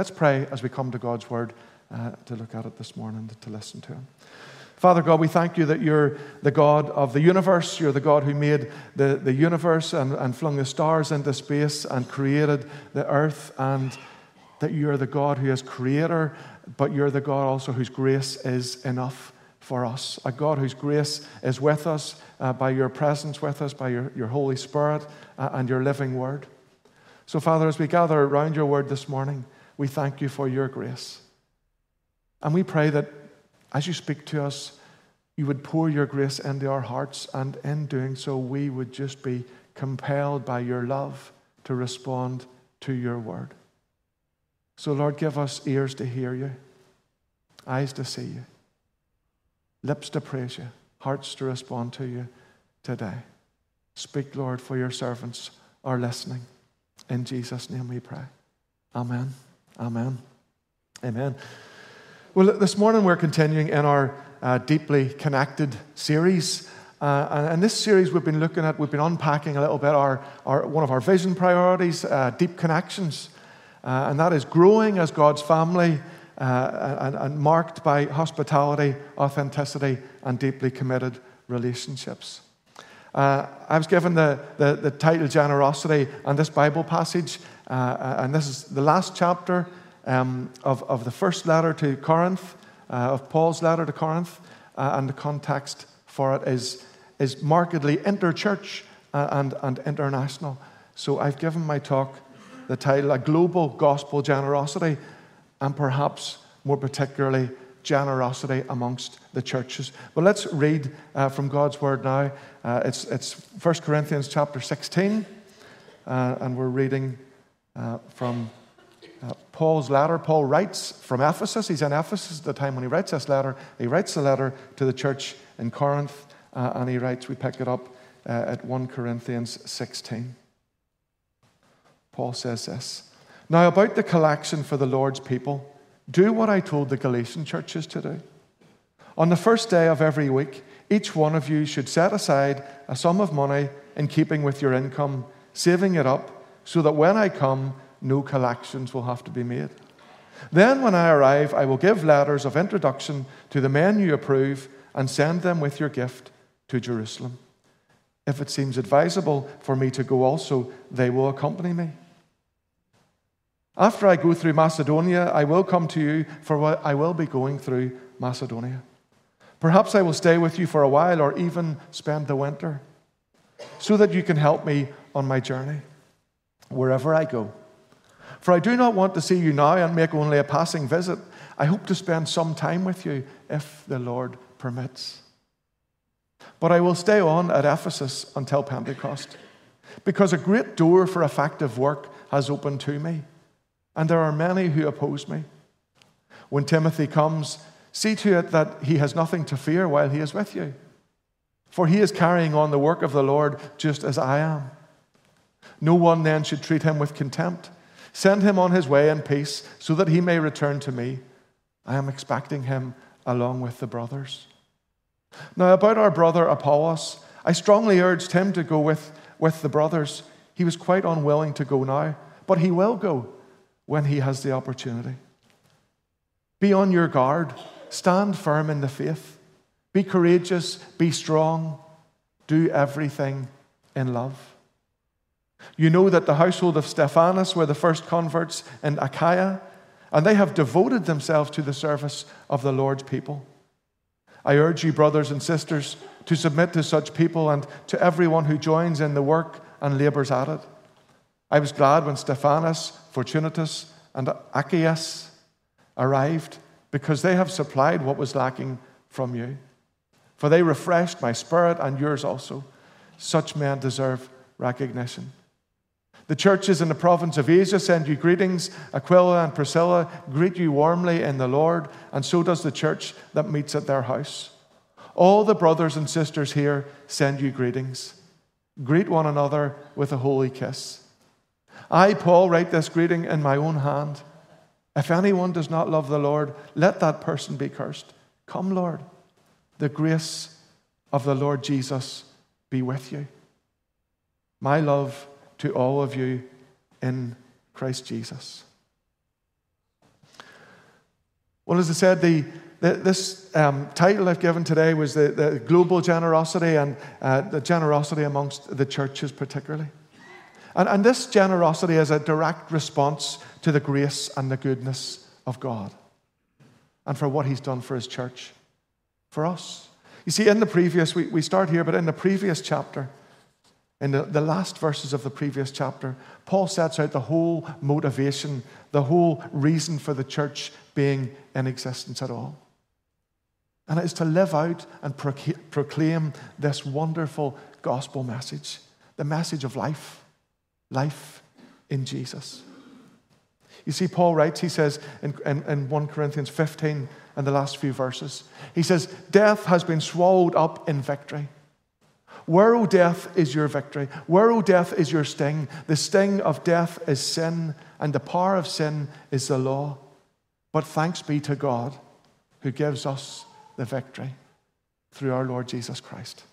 Let's pray as we come to God's word uh, to look at it this morning, to, listen to Him. Father God, we thank you that you're the God of the universe. You're the God who made the, the universe and, and flung the stars into space and created the earth, and that you're the God who is creator, but you're the God also whose grace is enough for us. A God whose grace is with us uh, by your presence with us, by your, your Holy Spirit uh, and your living word. So, Father, as we gather around your word this morning, we thank you for your grace. And we pray that as you speak to us, you would pour your grace into our hearts, and in doing so, we would just be compelled by your love to respond to your word. So, Lord, give us ears to hear you, eyes to see you, lips to praise you, hearts to respond to you today. Speak, Lord, for your servants are listening. In Jesus' name we pray. Amen. Amen. Amen. Well, this morning we're continuing in our uh, deeply connected series. Uh, and in this series, we've been looking at, we've been unpacking a little bit our, our one of our vision priorities, uh, deep connections. Uh, and that is growing as God's family uh, and, and marked by hospitality, authenticity, and deeply committed relationships. Uh, I was given the, the, the, title Generosity and this Bible passage, uh, and this is the last chapter um, of, of the first letter to Corinth, uh, of Paul's letter to Corinth, uh, and the context for it is, is markedly interchurch uh, and, and international. So I've given my talk the title A Global Gospel Generosity, and perhaps more particularly, generosity amongst the churches. But let's read uh, from God's word now. Uh, it's, it's 1 Corinthians chapter 16, uh, and we're reading uh, from uh, Paul's letter, Paul writes from Ephesus. He's in Ephesus at the time when he writes this letter. He writes the letter to the church in Corinth, uh, and he writes, we pick it up uh, at 1 Corinthians 16. Paul says this Now, about the collection for the Lord's people, do what I told the Galatian churches to do. On the first day of every week, each one of you should set aside a sum of money in keeping with your income, saving it up, so that when I come, no collections will have to be made. Then, when I arrive, I will give letters of introduction to the men you approve and send them with your gift to Jerusalem. If it seems advisable for me to go also, they will accompany me. After I go through Macedonia, I will come to you, for what I will be going through Macedonia. Perhaps I will stay with you for a while or even spend the winter, so that you can help me on my journey wherever I go. For I do not want to see you now and make only a passing visit. I hope to spend some time with you if the Lord permits. But I will stay on at Ephesus until Pentecost, because a great door for effective work has opened to me, and there are many who oppose me. When Timothy comes, see to it that he has nothing to fear while he is with you, for he is carrying on the work of the Lord just as I am. No one then should treat him with contempt. Send him on his way in peace so that he may return to me. I am expecting him along with the brothers. Now, about our brother Apollos, I strongly urged him to go with, with the brothers. He was quite unwilling to go now, but he will go when he has the opportunity. Be on your guard, stand firm in the faith, be courageous, be strong, do everything in love. You know that the household of Stephanas were the first converts in Achaia, and they have devoted themselves to the service of the Lord's people. I urge you, brothers and sisters, to submit to such people and to everyone who joins in the work and labors at it. I was glad when Stephanas, Fortunatus, and Achaicus arrived because they have supplied what was lacking from you. For they refreshed my spirit and yours also. Such men deserve recognition. The churches in the province of Asia send you greetings. Aquila and Priscilla greet you warmly in the Lord, and so does the church that meets at their house. All the brothers and sisters here send you greetings. Greet one another with a holy kiss. I, Paul, write this greeting in my own hand. If anyone does not love the Lord, let that person be cursed. Come, Lord. The grace of the Lord Jesus be with you. My love to all of you in Christ Jesus. Well, as I said, the, the this um, title I've given today was the, the global generosity and uh, the generosity amongst the churches, particularly. And, and this generosity is a direct response to the grace and the goodness of God and for what He's done for His church, for us. You see, in the previous, we, we start here, but in the previous chapter, in the, the last verses of the previous chapter, Paul sets out the whole motivation, the whole reason for the church being in existence at all. And it is to live out and proclaim this wonderful gospel message the message of life, life in Jesus. You see, Paul writes, he says in, in, in 1 Corinthians 15, and the last few verses, he says, Death has been swallowed up in victory. Where, O death, is your victory? Where, O death, is your sting? The sting of death is sin, and the power of sin is the law. But thanks be to God who gives us the victory through our Lord Jesus Christ.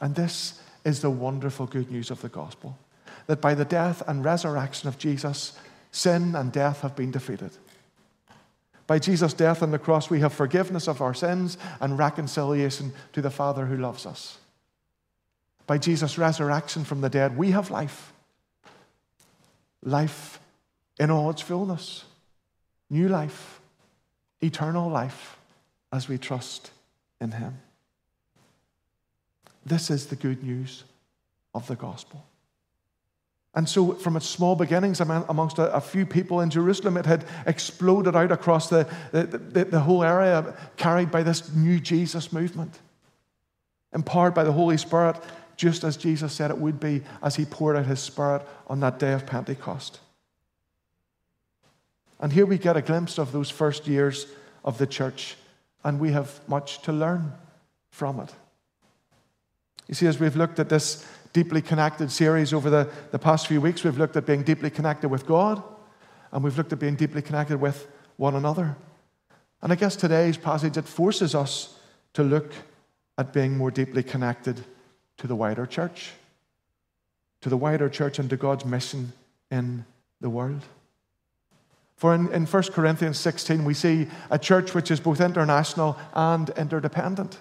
And this is the wonderful good news of the gospel that by the death and resurrection of Jesus, sin and death have been defeated. By Jesus' death on the cross, we have forgiveness of our sins and reconciliation to the Father who loves us. By Jesus' resurrection from the dead, we have life. Life in all its fullness. New life. Eternal life as we trust in Him. This is the good news of the gospel. And so, from its small beginnings amongst a, few people in Jerusalem, it had exploded out across the, the, the, the whole area, carried by this new Jesus movement, empowered by the Holy Spirit, just as Jesus said it would be as he poured out his Spirit on that day of Pentecost. And here we get a glimpse of those first years of the church, and we have much to learn from it. You see, as we've looked at this deeply connected series over the, the past few weeks. We've looked at being deeply connected with God, and we've looked at being deeply connected with one another. And I guess today's passage, it forces us to look at being more deeply connected to the wider church, to the wider church and to God's mission in the world. For in, in 1 Corinthians 16, we see a church which is both international and interdependent.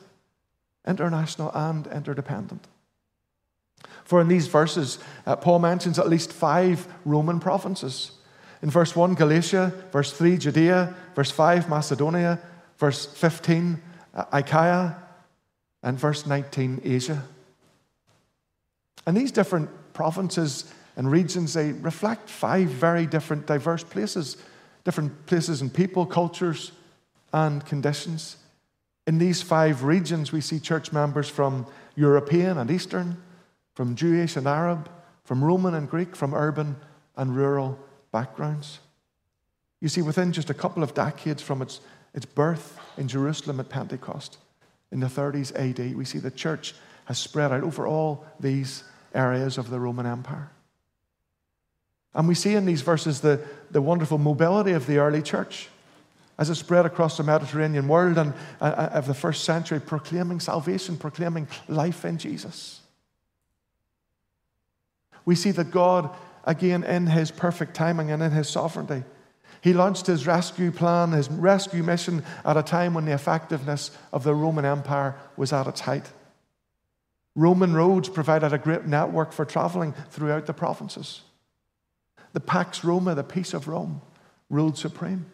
International and interdependent. For in these verses, uh, Paul mentions at least five Roman provinces. In verse 1, Galatia, verse 3, Judea, verse 5, Macedonia, verse 15, uh, Achaia, and verse 19, Asia. And these different provinces and regions, they reflect five very different, diverse places, different places and people, cultures, and conditions. In these five regions, we see church members from European and Eastern, from Jewish and Arab, from Roman and Greek, from urban and rural backgrounds. You see, within just a couple of decades from its, its birth in Jerusalem at Pentecost in the 30s AD, we see the church has spread out over all these areas of the Roman Empire. And we see in these verses the, the wonderful mobility of the early church as it spread across the Mediterranean world and uh, uh of the first century, proclaiming salvation, proclaiming life in Jesus we see that God, again, in his perfect timing and in his sovereignty, he launched his rescue plan, his rescue mission, at a time when the effectiveness of the Roman Empire was at its height. Roman roads provided a great network for traveling throughout the provinces. The Pax Roma, the peace of Rome, ruled supreme.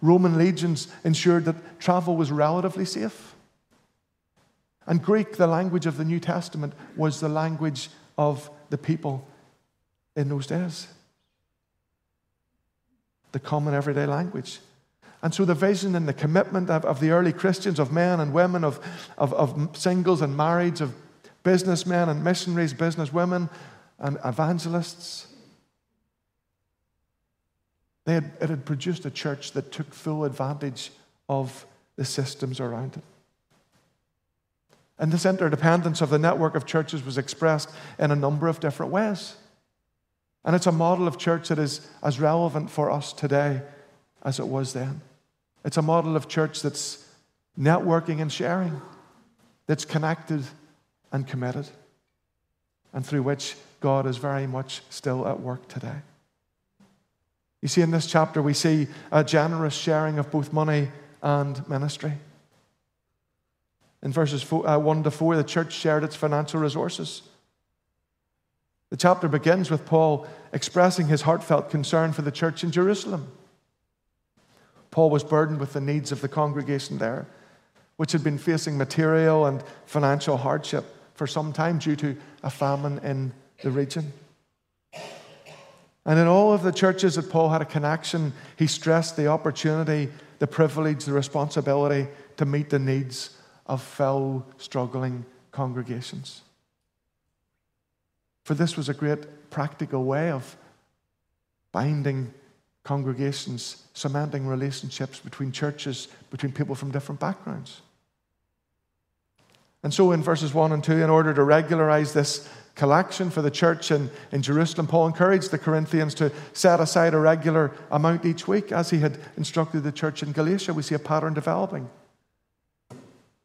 Roman legions ensured that travel was relatively safe. And Greek, the language of the New Testament, was the language of the people in those days. The common everyday language. And so the vision and the commitment of, of the early Christians, of men and women, of, of, of singles and marrieds, of businessmen and missionaries, businesswomen and evangelists, had, it had produced a church that took full advantage of the systems around it. And this interdependence of the network of churches was expressed in a number of different ways. And it's a model of church that is as relevant for us today as it was then. It's a model of church that's networking and sharing, that's connected and committed, and through which God is very much still at work today. You see, in this chapter, we see a generous sharing of both money and ministry. In verses four, uh, 1 to 4, the church shared its financial resources. The chapter begins with Paul expressing his heartfelt concern for the church in Jerusalem. Paul was burdened with the needs of the congregation there, which had been facing material and financial hardship for some time due to a famine in the region. And in all of the churches that Paul had a connection, he stressed the opportunity, the privilege, the responsibility to meet the needs of fellow struggling congregations. For this was a great practical way of binding congregations, cementing relationships between churches, between people from different backgrounds. And so, in verses 1 and 2, in order to regularize this collection for the church in, in Jerusalem, Paul encouraged the Corinthians to set aside a regular amount each week, as he had instructed the church in Galatia. We see a pattern developing.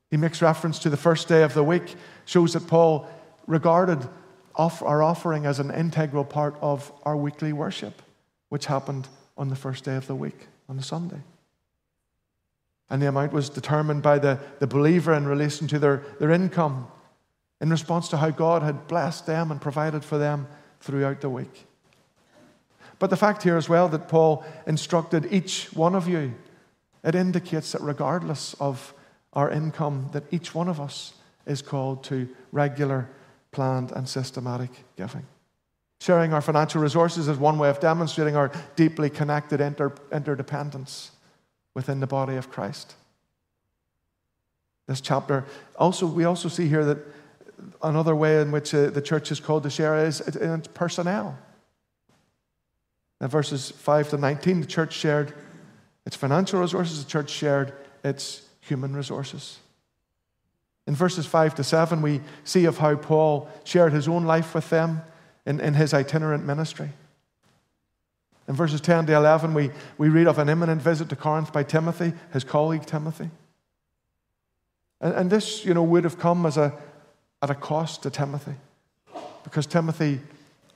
He makes reference to the first day of the week, shows that Paul regarded our offering as an integral part of our weekly worship, which happened on the first day of the week, on the Sunday. And the amount was determined by the, the believer in relation to their, their income in response to how God had blessed them and provided for them throughout the week. But the fact here as well that Paul instructed each one of you, it indicates that regardless of our income, that each one of us is called to regular, planned, and systematic giving. Sharing our financial resources is one way of demonstrating our deeply connected inter- interdependence within the body of Christ. This chapter also, we also see here that another way in which uh, the church is called to share is in its personnel. In verses 5 to 19, the church shared its financial resources, the church shared its human resources. In verses 5 to 7, we see of how Paul shared his own life with them in, in his itinerant ministry. In verses 10 to 11, we, we read of an imminent visit to Corinth by Timothy, his colleague Timothy. And, and this, you know, would have come as a, at a cost to Timothy, because Timothy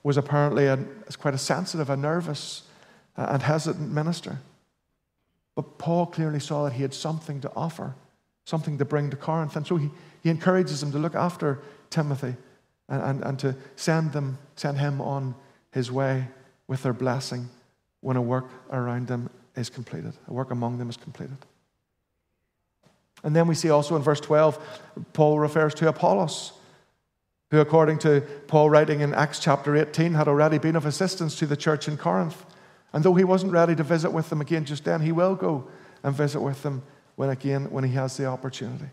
was apparently a, quite a sensitive, a nervous, uh, and hesitant minister. But Paul clearly saw that he had something to offer, something to bring to Corinth. And so he, he encourages him to look after Timothy and, and, and to send, them, send him on his way with their blessing when a work around them is completed, a work among them is completed. And then we see also in verse 12, Paul refers to Apollos, who, according to Paul writing in Acts chapter 18, had already been of assistance to the church in Corinth. And though he wasn't ready to visit with them again just then, he will go and visit with them when again when he has the opportunity.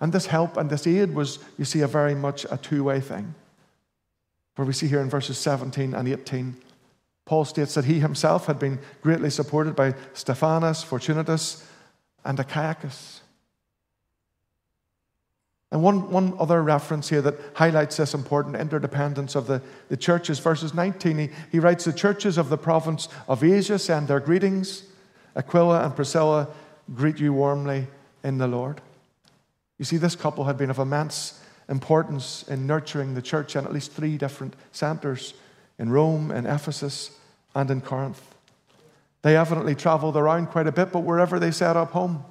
And this help and this aid was, you see, a very much a two-way thing. Where we see here in verses 17 and 18, Paul states that he himself had been greatly supported by Stephanas, Fortunatus, and Achaicus. And one, one other reference here that highlights this important interdependence of the, the churches, verses 19, he, he writes, The churches of the province of Asia send their greetings. Aquila and Priscilla greet you warmly in the Lord. You see, this couple had been of immense importance in nurturing the church in at least three different centers in Rome, in Ephesus, and in Corinth. They evidently traveled around quite a bit, but wherever they set up home,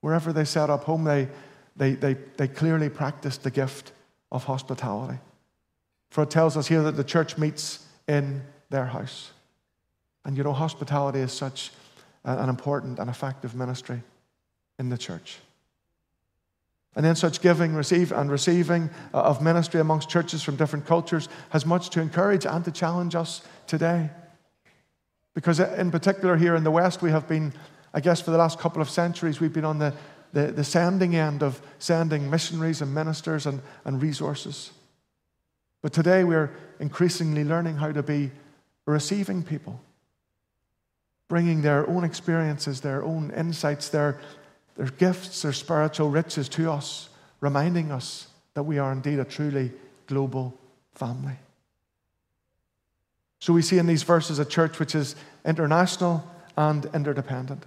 wherever they set up home, they they, they, they clearly practiced the gift of hospitality. For it tells us here that the church meets in their house. And you know, hospitality is such an important and effective ministry in the church. And then such giving, receive, and receiving uh, of ministry amongst churches from different cultures has much to encourage and to challenge us today. Because, in particular, here in the West, we have been, I guess, for the last couple of centuries, we've been on the, the, the sending end of sending missionaries and ministers and, and resources. But today we're increasingly learning how to be receiving people, bringing their own experiences, their own insights, their, their gifts, their spiritual riches to us, reminding us that we are indeed a truly global family. So we see in these verses a church which is international and interdependent.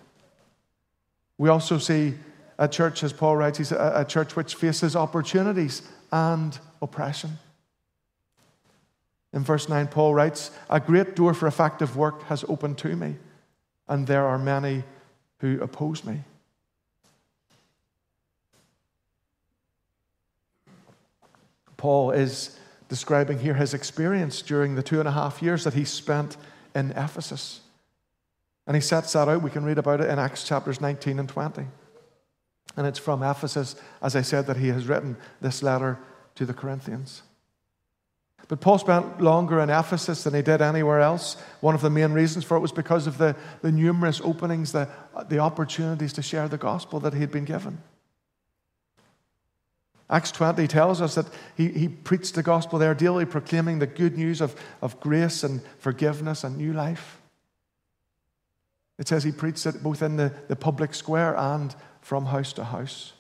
We also see a church, as Paul writes, a church which faces opportunities and oppression. In verse 9, Paul writes, A great door for effective work has opened to me, and there are many who oppose me. Paul is describing here his experience during the two and a half years that he spent in Ephesus. And he sets that out. We can read about it in Acts chapters 19 and 20. And it's from Ephesus, as I said, that he has written this letter to the Corinthians. But Paul spent longer in Ephesus than he did anywhere else. One of the main reasons for it was because of the, the numerous openings, the, the opportunities to share the gospel that he had been given. Acts 20 tells us that he, he preached the gospel there daily, proclaiming the good news of, of grace and forgiveness and new life. It says he preached it both in the, the public square and from house to house.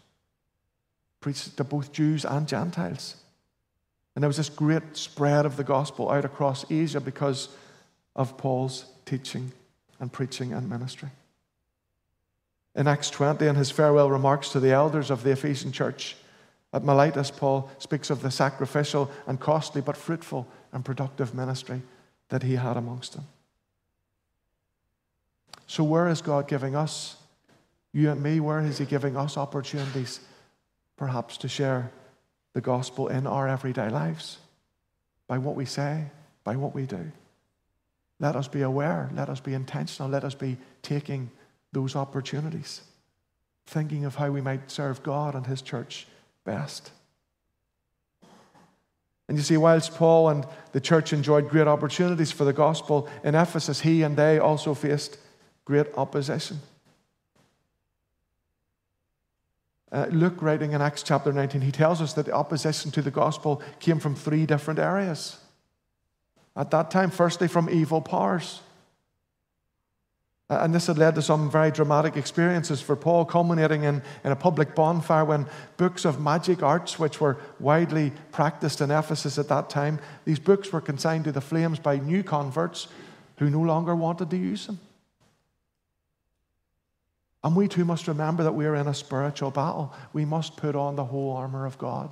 Preached it to both Jews and Gentiles. And there was this great spread of the gospel out across Asia because of Paul's teaching and preaching and ministry. In Acts 20, in his farewell remarks to the elders of the Ephesian church at Miletus, Paul speaks of the sacrificial and costly but fruitful and productive ministry that he had amongst them. So, where is God giving us, you and me, where is He giving us opportunities perhaps to share the gospel in our everyday lives by what we say, by what we do? Let us be aware, let us be intentional, let us be taking those opportunities, thinking of how we might serve God and His church best. And you see, whilst Paul and the church enjoyed great opportunities for the gospel in Ephesus, he and they also faced great opposition. Uh, Luke, writing in Acts chapter 19, he tells us that the opposition to the gospel came from three different areas. At that time, firstly, from evil powers. And this had led to some very dramatic experiences for Paul, culminating in, in a public bonfire when books of magic arts, which were widely practiced in Ephesus at that time, these books were consigned to the flames by new converts who no longer wanted to use them. And we too must remember that we are in a spiritual battle. We must put on the whole armor of God,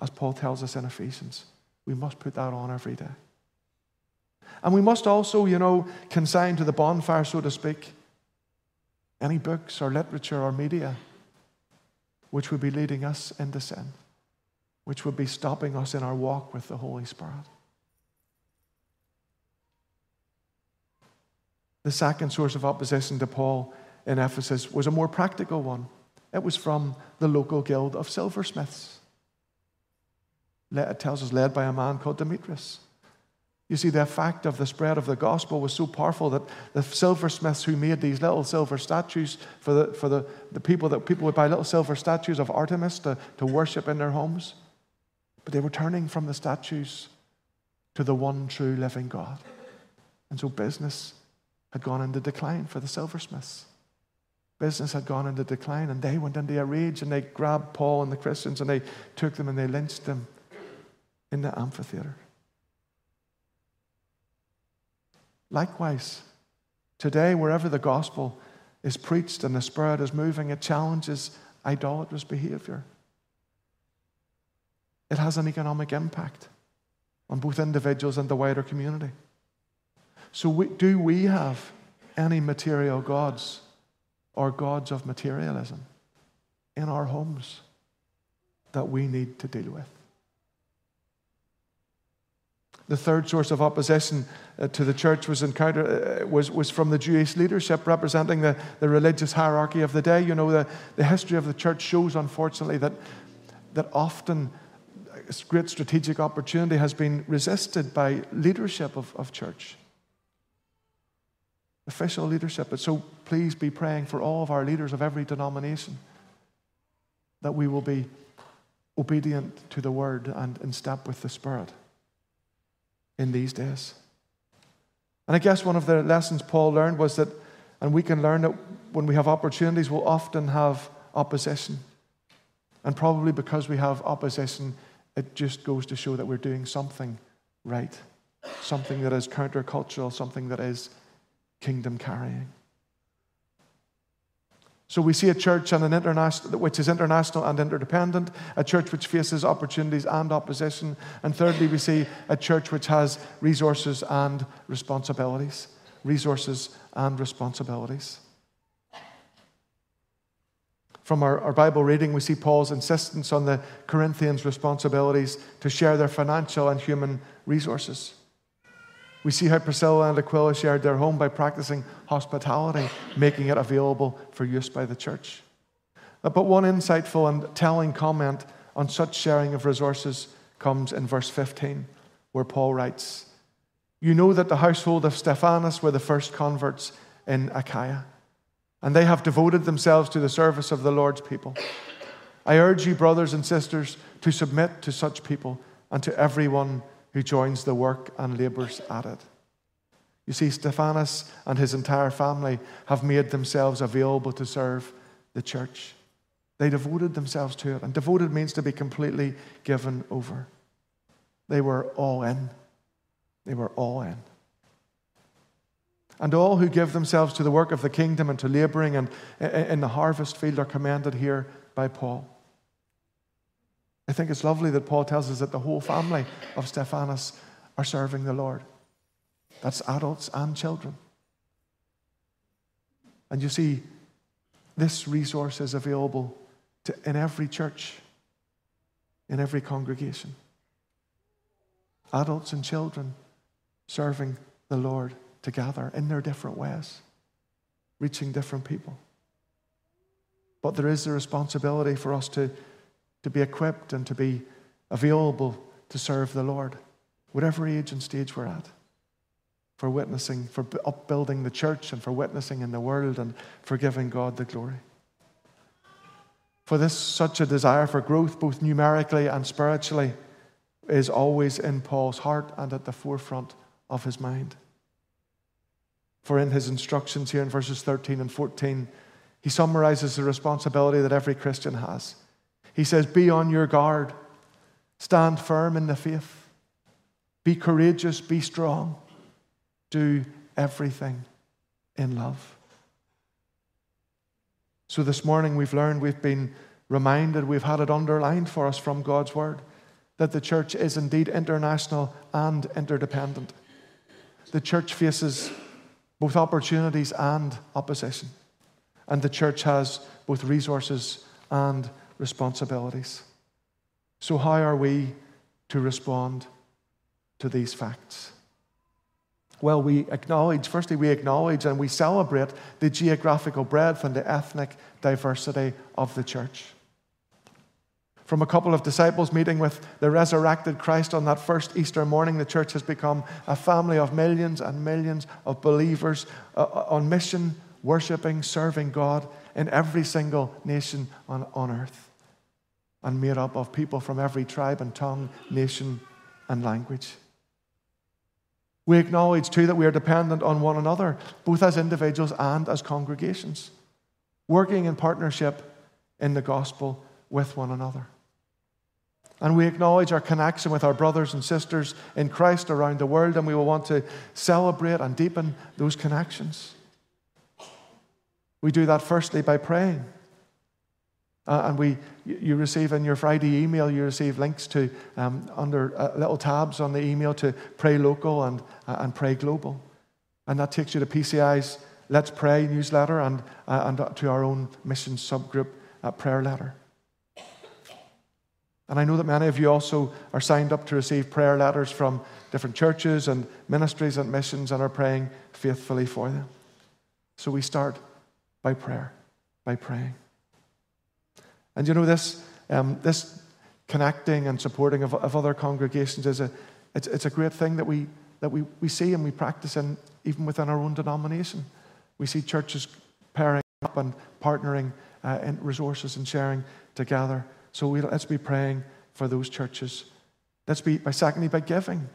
as Paul tells us in Ephesians. We must put that on every day. And we must also, you know, consign to the bonfire, so to speak, any books or literature or media which would be leading us into sin, which would be stopping us in our walk with the Holy Spirit. The second source of opposition to Paul in Ephesus was a more practical one. It was from the local guild of silversmiths. It tells us, led by a man called Demetrius. You see, the effect of the spread of the gospel was so powerful that the silversmiths who made these little silver statues for the, for the, the people that people would buy little silver statues of Artemis to, to worship in their homes. But they were turning from the statues to the one true living God. And so business had gone into decline for the silversmiths business had gone into decline and they went into a rage and they grabbed Paul and the Christians and they took them and they lynched them in the amphitheater. Likewise, today, wherever the gospel is preached and the Spirit is moving, it challenges idolatrous behavior. It has an economic impact on both individuals and the wider community. So, we, do we have any material gods? or gods of materialism in our homes that we need to deal with. The third source of opposition uh, to the church was, encounter, uh, was, was from the Jewish leadership representing the, the religious hierarchy of the day. You know, the, the history of the church shows, unfortunately, that, that often great strategic opportunity has been resisted by leadership of, of church official leadership. But so please be praying for all of our leaders of every denomination that we will be obedient to the word and in step with the Spirit in these days. And I guess one of the lessons Paul learned was that, and we can learn that when we have opportunities, we'll often have opposition. And probably because we have opposition, it just goes to show that we're doing something right, something that is countercultural, something that is kingdom carrying. So we see a church an which is international and interdependent, a church which faces opportunities and opposition. And thirdly, we see a church which has resources and responsibilities. Resources and responsibilities. From our, our Bible reading, we see Paul's insistence on the Corinthians' responsibilities to share their financial and human resources. We see how Priscilla and Aquila shared their home by practicing hospitality, making it available for use by the church. Uh, but one insightful and telling comment on such sharing of resources comes in verse 15, where Paul writes, You know that the household of Stephanas were the first converts in Achaia, and they have devoted themselves to the service of the Lord's people. I urge you, brothers and sisters, to submit to such people and to everyone who joins the work and labors at it. You see, Stephanas and his entire family have made themselves available to serve the church. They devoted themselves to it, and devoted means to be completely given over. They were all in. They were all in. And all who give themselves to the work of the kingdom and to laboring and in the harvest field are commanded here by Paul. I think it's lovely that Paul tells us that the whole family of Stephanas are serving the Lord. That's adults and children. And you see, this resource is available to, in every church, in every congregation. Adults and children serving the Lord together in their different ways, reaching different people. But there is a responsibility for us to to be equipped and to be available to serve the Lord, whatever age and stage we're at, for witnessing, for upbuilding the church and for witnessing in the world and for giving God the glory. For this, such a desire for growth, both numerically and spiritually, is always in Paul's heart and at the forefront of his mind. For in his instructions here in verses 13 and 14, he summarizes the responsibility that every Christian has. He says, Be on your guard, stand firm in the faith, be courageous, be strong, do everything in love. So this morning we've learned, we've been reminded, we've had it underlined for us from God's word that the church is indeed international and interdependent. The church faces both opportunities and opposition, and the church has both resources and responsibilities. So, how are we to respond to these facts? Well, we acknowledge, firstly, we acknowledge and we celebrate the geographical breadth and the ethnic diversity of the church. From a couple of disciples meeting with the resurrected Christ on that first Easter morning, the church has become a family of millions and millions of believers uh, uh on mission, worshiping, serving God in every single nation on, on earth and made up of people from every tribe and tongue, nation, and language. We acknowledge too that we are dependent on one another, both as individuals and as congregations, working in partnership in the gospel with one another. And we acknowledge our connection with our brothers and sisters in Christ around the world, and we will want to celebrate and deepen those connections. We do that firstly by praying. Uh, and we, you receive in your Friday email, you receive links to um, under uh, little tabs on the email to Pray Local and, uh, and Pray Global. And that takes you to PCI's Let's Pray newsletter and, uh, and to our own mission subgroup uh, prayer letter. And I know that many of you also are signed up to receive prayer letters from different churches and ministries and missions and are praying faithfully for them. So we start by prayer, by praying. And you know, this, um, this connecting and supporting of, of other congregations is a, it's, it's a great thing that, we, that we, we see and we practice in, even within our own denomination. We see churches pairing up and partnering uh, in resources and sharing together. So we, let's be praying for those churches. Let's be, by secondly, by giving.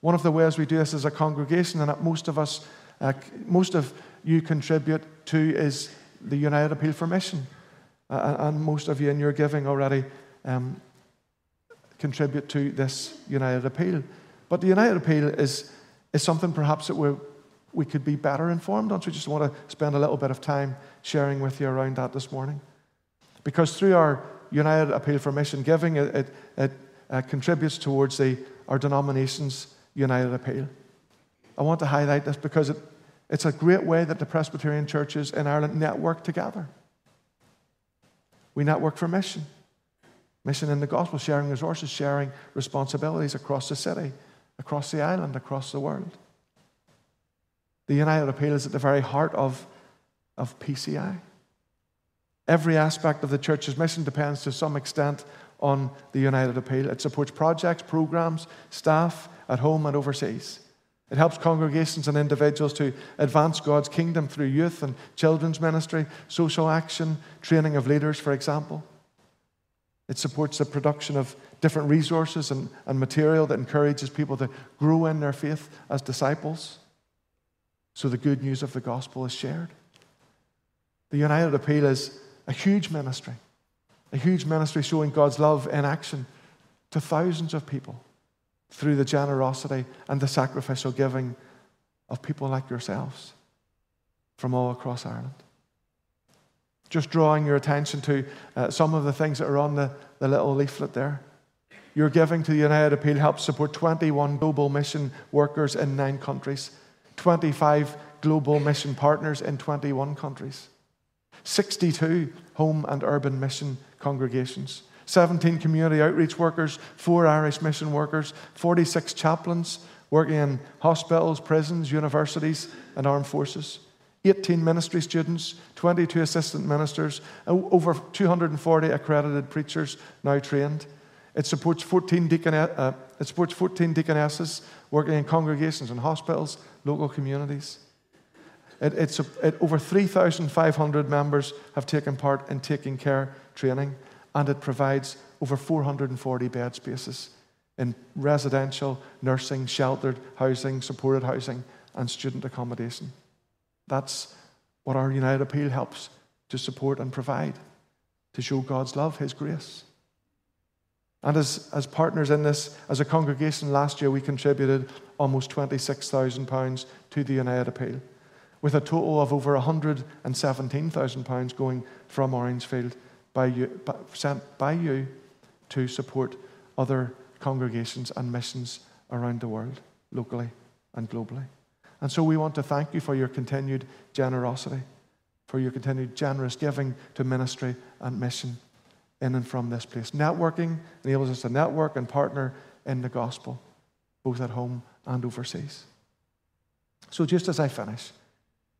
One of the ways we do this as a congregation, and that most of us, uh, most of you contribute to, is the United Appeal for Mission and most of you in your giving already um, contribute to this United Appeal. But the United Appeal is, is something perhaps that we're, we could be better informed on. So we just want to spend a little bit of time sharing with you around that this morning. Because through our United Appeal for Mission Giving, it, it, it uh, contributes towards the, our denomination's United Appeal. I want to highlight this because it, it's a great way that the Presbyterian churches in Ireland network together. We network for mission. Mission in the gospel, sharing resources, sharing responsibilities across the city, across the island, across the world. The United Appeal is at the very heart of, of PCI. Every aspect of the church's mission depends to some extent on the United Appeal. It supports projects, programs, staff at home and overseas. It helps congregations and individuals to advance God's kingdom through youth and children's ministry, social action, training of leaders, for example. It supports the production of different resources and, and material that encourages people to grow in their faith as disciples. So the good news of the gospel is shared. The United Appeal is a huge ministry, a huge ministry showing God's love in action to thousands of people through the generosity and the sacrificial giving of people like yourselves from all across Ireland. Just drawing your attention to uh, some of the things that are on the, the little leaflet there. Your giving to the United Appeal helps support 21 global mission workers in nine countries, 25 global mission partners in 21 countries, 62 home and urban mission congregations, 17 community outreach workers, four Irish mission workers, 46 chaplains working in hospitals, prisons, universities, and armed forces, 18 ministry students, 22 assistant ministers, over 240 accredited preachers now trained. It supports 14, deacon, uh, it supports 14 deaconesses working in congregations and hospitals, local communities. It, it's a, it, over 3,500 members have taken part in taking care training and it provides over 440 bed spaces in residential, nursing, sheltered housing, supported housing, and student accommodation. That's what our United Appeal helps to support and provide to show God's love, His grace. And as, as partners in this, as a congregation last year, we contributed almost £26,000 to the United Appeal, with a total of over £117,000 going from Orangefield by you, sent by you to support other congregations and missions around the world, locally and globally. And so we want to thank you for your continued generosity, for your continued generous giving to ministry and mission in and from this place. Networking enables us to network and partner in the gospel, both at home and overseas. So, just as I finish,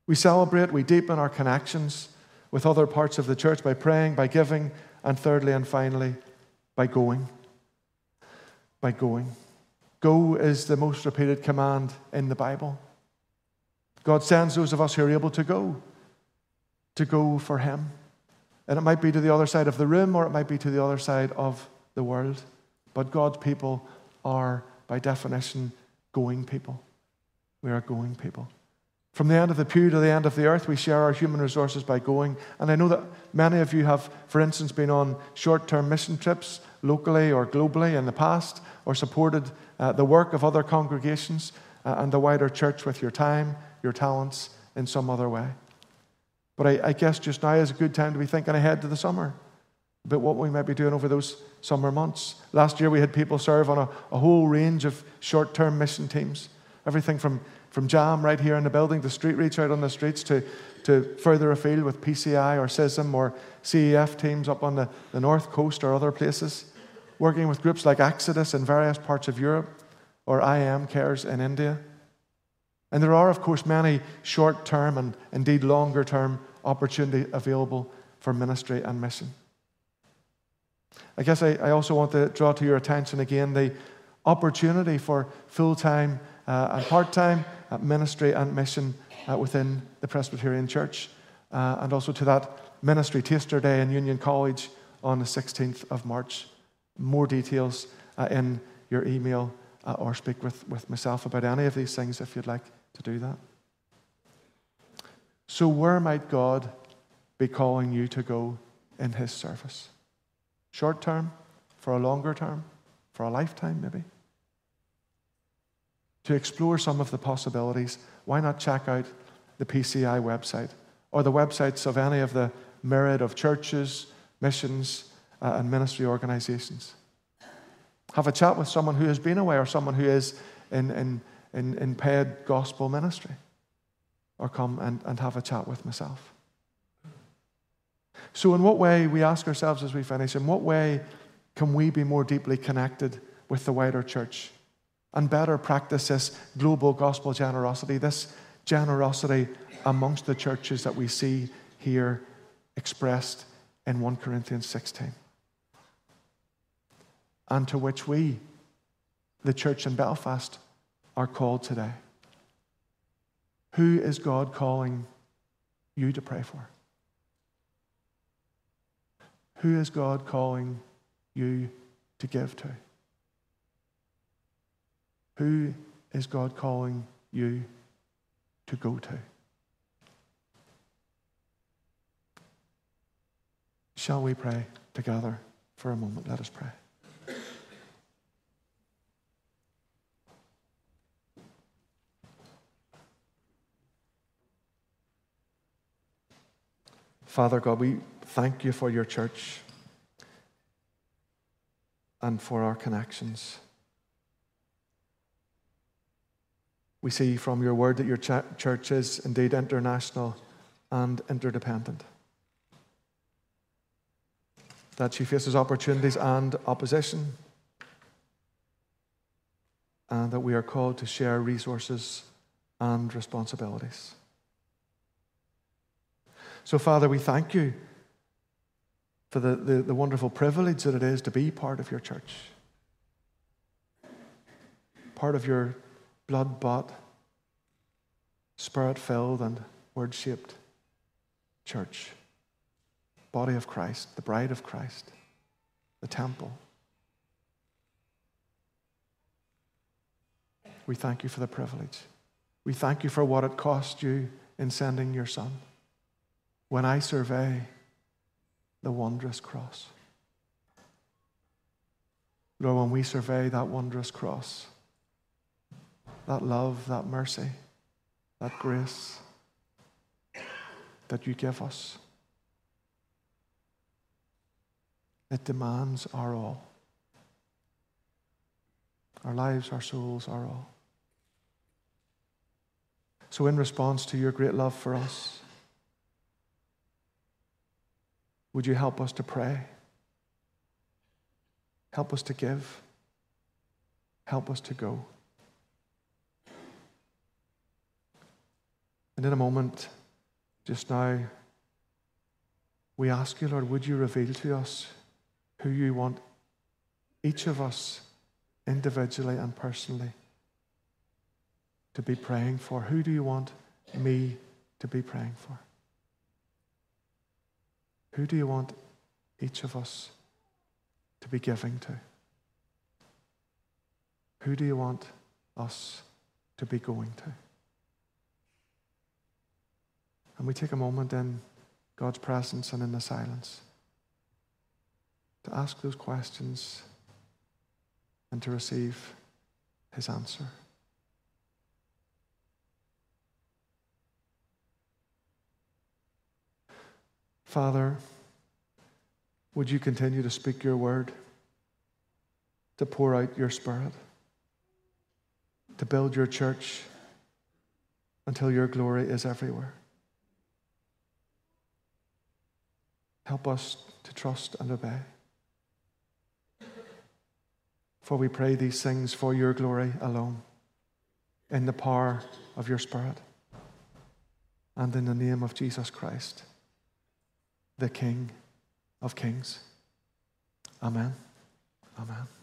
we celebrate, we deepen our connections with other parts of the church by praying, by giving, and thirdly and finally, by going. By going. Go is the most repeated command in the Bible. God sends those of us who are able to go, to go for Him. And it might be to the other side of the room or it might be to the other side of the world. But God's people are, by definition, going people. We are going people. From the end of the pew to the end of the earth, we share our human resources by going. And I know that many of you have, for instance, been on short term mission trips locally or globally in the past, or supported uh, the work of other congregations uh, and the wider church with your time, your talents in some other way. But I, I guess just now is a good time to be thinking ahead to the summer about what we might be doing over those summer months. Last year, we had people serve on a, a whole range of short term mission teams, everything from from Jam right here in the building to Street Reach out on the streets to, to further afield with PCI or CISM or CEF teams up on the, the north coast or other places, working with groups like Exodus in various parts of Europe or I Am Cares in India. And there are, of course, many short term and indeed longer term opportunity available for ministry and mission. I guess I, I also want to draw to your attention again the opportunity for full time uh, and part time ministry and mission uh, within the Presbyterian Church, uh, and also to that ministry taster day in Union College on the 16th of March. More details in your email or speak with, with myself about any of these things if you'd like to do that. So, where might God be calling you to go in His service? Short term, for a longer term, for a lifetime, maybe? To explore some of the possibilities, why not check out the PCI website or the websites of any of the myriad of churches, missions, uh, and ministry organizations? Have a chat with someone who has been away or someone who is in, in, in, in paid gospel ministry. Or come and, and have a chat with myself. So, in what way, we ask ourselves as we finish, in what way can we be more deeply connected with the wider church and better practice this global gospel generosity, this generosity amongst the churches that we see here expressed in 1 Corinthians 16? and to which we, the church in Belfast, are called today. Who is God calling you to pray for? Who is God calling you to give to? Who is God calling you to go to? Shall we pray together for a moment? Let us pray. Father God, we thank you for your church and for our connections. We see from your word that your church is indeed international and interdependent. That she faces opportunities and opposition, and that we are called to share resources and responsibilities. So, Father, we thank you for the, the, the wonderful privilege that it is to be part of your church, part of your blood bought, spirit filled, and word shaped church, body of Christ, the bride of Christ, the temple. We thank you for the privilege. We thank you for what it cost you in sending your son when I survey the wondrous cross. Lord, when we survey that wondrous cross, that love, that mercy, that grace that you give us, it demands our all. Our lives, our souls, our all. So, in response to your great love for us, Would you help us to pray? Help us to give. Help us to go. And in a moment, just now, we ask you, Lord, would you reveal to us who you want each of us individually and personally to be praying for? Who do you want me to be praying for? Who do you want each of us to be giving to? Who do you want us to be going to? And we take a moment in God's presence and in the silence to ask those questions and to receive his answer. Father, would you continue to speak your word, to pour out your spirit, to build your church until your glory is everywhere? Help us to trust and obey. For we pray these things for your glory alone, in the power of your Spirit, and in the name of Jesus Christ the King of Kings. Amen. Amen.